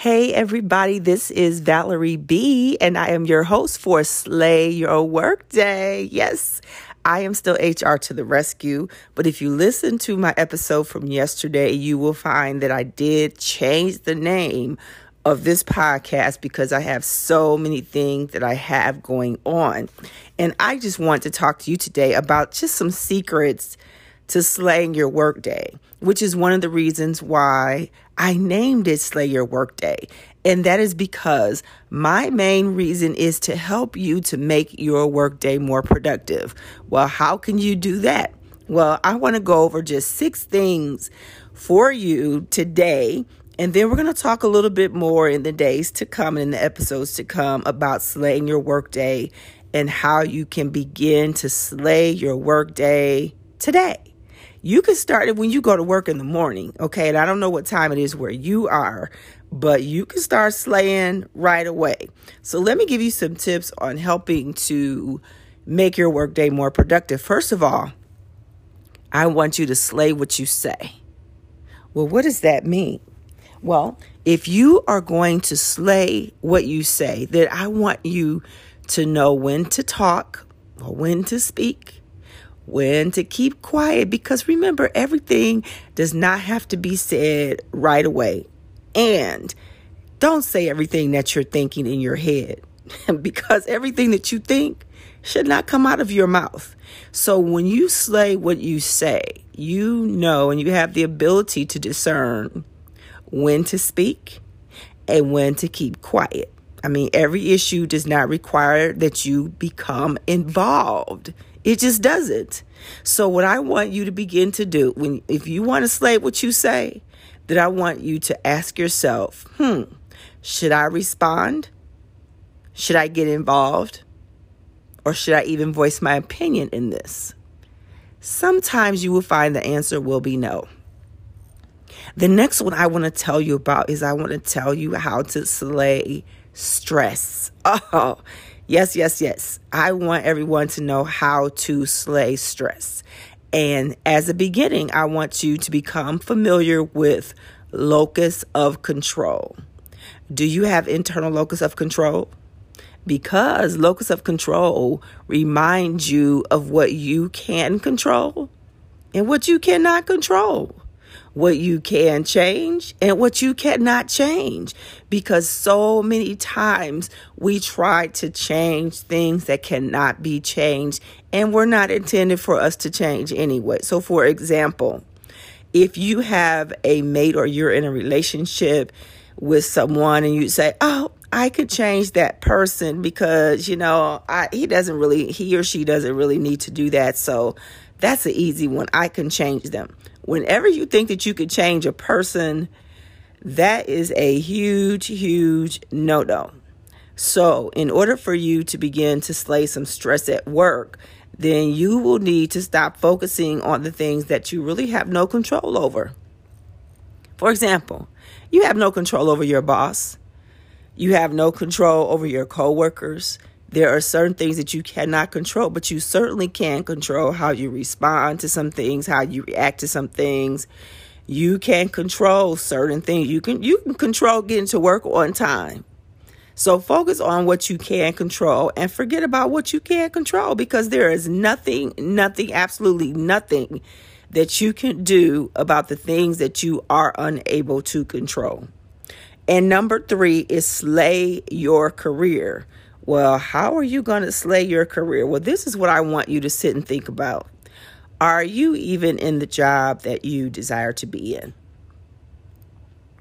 Hey, everybody, this is Valerie B, and I am your host for Slay Your Workday. Yes, I am still HR to the rescue, but if you listen to my episode from yesterday, you will find that I did change the name of this podcast because I have so many things that I have going on. And I just want to talk to you today about just some secrets to slaying your workday, which is one of the reasons why I named it Slay Your Workday. And that is because my main reason is to help you to make your workday more productive. Well, how can you do that? Well, I want to go over just six things for you today. And then we're going to talk a little bit more in the days to come and in the episodes to come about slaying your workday and how you can begin to slay your workday today. You can start it when you go to work in the morning, okay? And I don't know what time it is where you are, but you can start slaying right away. So let me give you some tips on helping to make your workday more productive. First of all, I want you to slay what you say. Well, what does that mean? Well, if you are going to slay what you say, then I want you to know when to talk or when to speak when to keep quiet because remember, everything does not have to be said right away. And don't say everything that you're thinking in your head because everything that you think should not come out of your mouth. So when you slay what you say, you know and you have the ability to discern when to speak and when to keep quiet. I mean, every issue does not require that you become involved. It just doesn't. So what I want you to begin to do when if you want to slay what you say, that I want you to ask yourself, "Hmm, should I respond? Should I get involved? Or should I even voice my opinion in this?" Sometimes you will find the answer will be no. The next one I want to tell you about is I want to tell you how to slay stress. Oh, Yes, yes, yes. I want everyone to know how to slay stress. And as a beginning, I want you to become familiar with locus of control. Do you have internal locus of control? Because locus of control reminds you of what you can control and what you cannot control what you can change and what you cannot change. Because so many times we try to change things that cannot be changed and were not intended for us to change anyway. So, for example, if you have a mate or you're in a relationship with someone and you say, Oh, I could change that person because, you know, I, he doesn't really, he or she doesn't really need to do that. So that's an easy one. I can change them whenever you think that you could change a person, that is a huge, huge no no. So, in order for you to begin to slay some stress at work, then you will need to stop focusing on the things that you really have no control over. For example, you have no control over your boss. You have no control over your coworkers. There are certain things that you cannot control, but you certainly can control how you respond to some things, how you react to some things. You can control certain things. You can you can control getting to work on time. So focus on what you can control and forget about what you can't control because there is nothing, nothing, absolutely nothing that you can do about the things that you are unable to control. And number three is slay your career. Well, how are you going to slay your career? Well, this is what I want you to sit and think about. Are you even in the job that you desire to be in?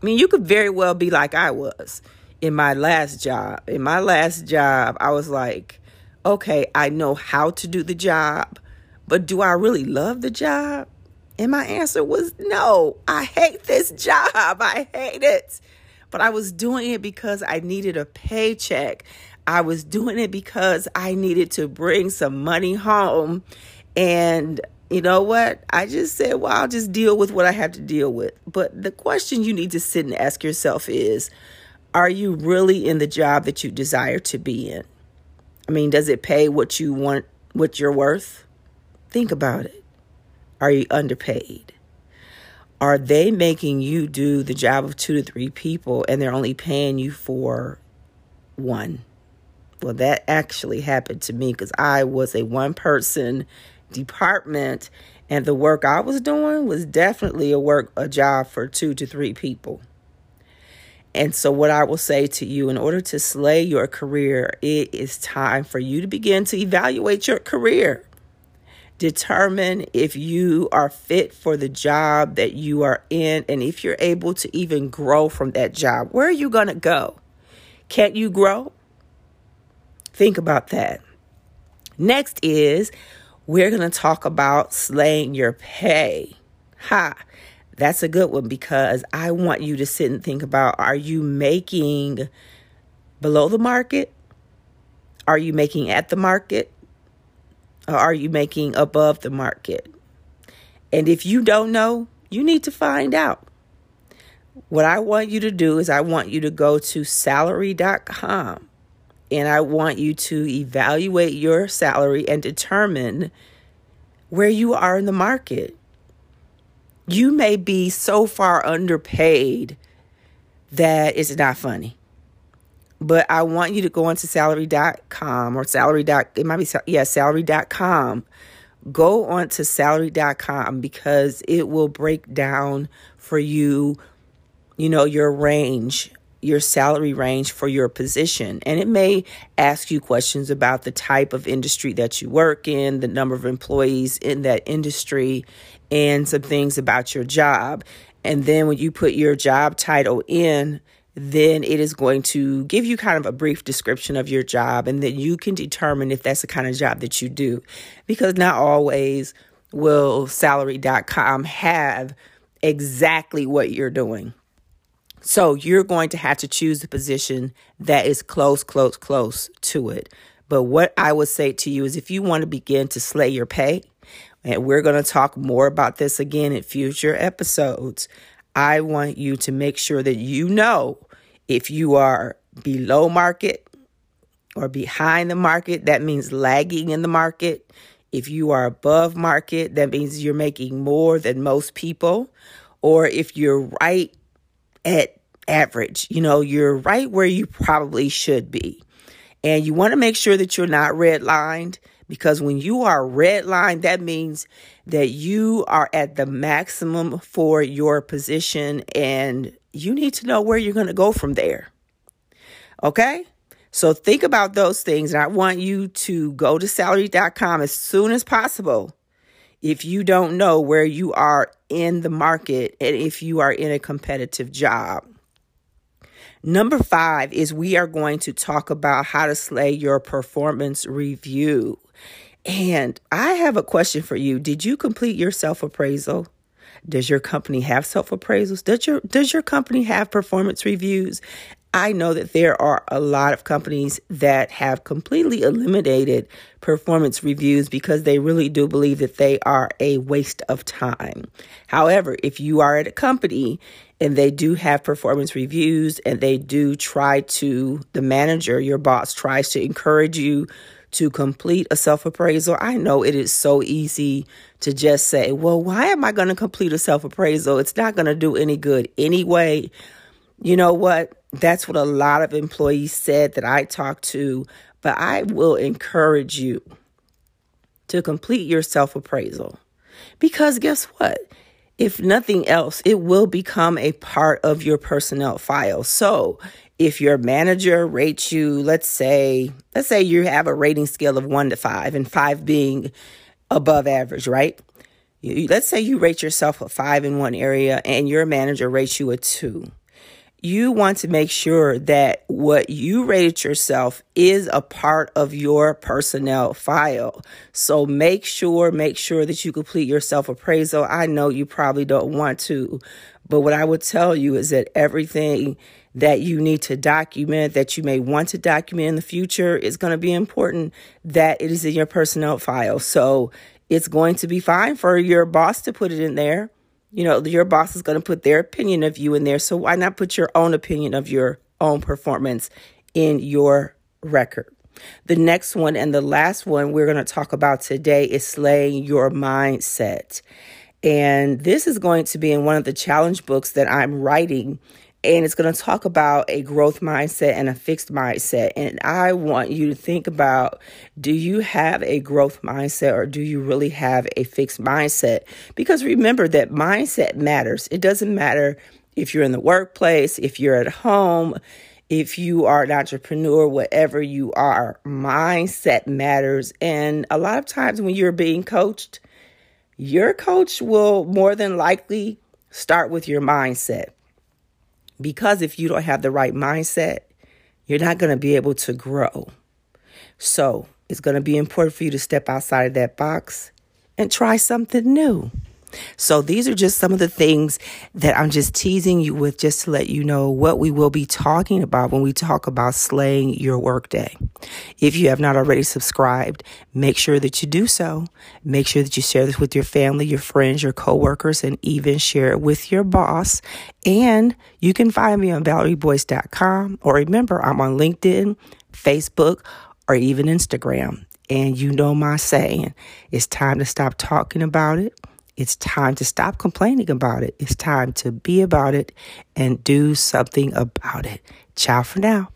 I mean, you could very well be like I was in my last job. In my last job, I was like, okay, I know how to do the job, but do I really love the job? And my answer was no, I hate this job. I hate it. But I was doing it because I needed a paycheck. I was doing it because I needed to bring some money home. And you know what? I just said, well, I'll just deal with what I have to deal with. But the question you need to sit and ask yourself is Are you really in the job that you desire to be in? I mean, does it pay what you want, what you're worth? Think about it. Are you underpaid? Are they making you do the job of two to three people and they're only paying you for one? Well, that actually happened to me because I was a one person department and the work I was doing was definitely a work a job for two to three people. And so what I will say to you in order to slay your career, it is time for you to begin to evaluate your career. Determine if you are fit for the job that you are in and if you're able to even grow from that job. Where are you going to go? Can't you grow? Think about that. Next is we're going to talk about slaying your pay. Ha. That's a good one because I want you to sit and think about are you making below the market? Are you making at the market? Or are you making above the market? And if you don't know, you need to find out. What I want you to do is, I want you to go to salary.com and I want you to evaluate your salary and determine where you are in the market. You may be so far underpaid that it's not funny but I want you to go onto salary.com or salary. Dot, it might be, yeah, salary.com. Go onto salary.com because it will break down for you, you know, your range, your salary range for your position. And it may ask you questions about the type of industry that you work in, the number of employees in that industry, and some things about your job. And then when you put your job title in, then it is going to give you kind of a brief description of your job and then you can determine if that's the kind of job that you do. Because not always will salary.com have exactly what you're doing. So you're going to have to choose the position that is close close close to it. But what i would say to you is if you want to begin to slay your pay and we're going to talk more about this again in future episodes I want you to make sure that you know if you are below market or behind the market, that means lagging in the market. If you are above market, that means you're making more than most people. Or if you're right at average, you know, you're right where you probably should be. And you want to make sure that you're not redlined because when you are redlined, that means that you are at the maximum for your position and you need to know where you're going to go from there. Okay? So think about those things. And I want you to go to salary.com as soon as possible if you don't know where you are in the market and if you are in a competitive job. Number five is we are going to talk about how to slay your performance review. And I have a question for you. Did you complete your self appraisal? Does your company have self appraisals? Does your does your company have performance reviews? I know that there are a lot of companies that have completely eliminated performance reviews because they really do believe that they are a waste of time. However, if you are at a company and they do have performance reviews and they do try to, the manager, your boss, tries to encourage you to complete a self appraisal, I know it is so easy to just say, well, why am I going to complete a self appraisal? It's not going to do any good anyway. You know what? That's what a lot of employees said that I talked to, but I will encourage you to complete your self appraisal because guess what? If nothing else, it will become a part of your personnel file. So if your manager rates you, let's say, let's say you have a rating scale of one to five, and five being above average, right? You, let's say you rate yourself a five in one area and your manager rates you a two. You want to make sure that what you rated yourself is a part of your personnel file. So make sure, make sure that you complete your self appraisal. I know you probably don't want to, but what I would tell you is that everything that you need to document, that you may want to document in the future, is going to be important that it is in your personnel file. So it's going to be fine for your boss to put it in there. You know, your boss is going to put their opinion of you in there. So why not put your own opinion of your own performance in your record? The next one and the last one we're going to talk about today is slaying your mindset. And this is going to be in one of the challenge books that I'm writing. And it's going to talk about a growth mindset and a fixed mindset. And I want you to think about do you have a growth mindset or do you really have a fixed mindset? Because remember that mindset matters. It doesn't matter if you're in the workplace, if you're at home, if you are an entrepreneur, whatever you are, mindset matters. And a lot of times when you're being coached, your coach will more than likely start with your mindset. Because if you don't have the right mindset, you're not going to be able to grow. So it's going to be important for you to step outside of that box and try something new. So these are just some of the things that I'm just teasing you with just to let you know what we will be talking about when we talk about slaying your workday. If you have not already subscribed, make sure that you do so. Make sure that you share this with your family, your friends, your coworkers, and even share it with your boss. And you can find me on valerieboyce.com or remember I'm on LinkedIn, Facebook, or even Instagram. And you know my saying, it's time to stop talking about it it's time to stop complaining about it. It's time to be about it and do something about it. Ciao for now.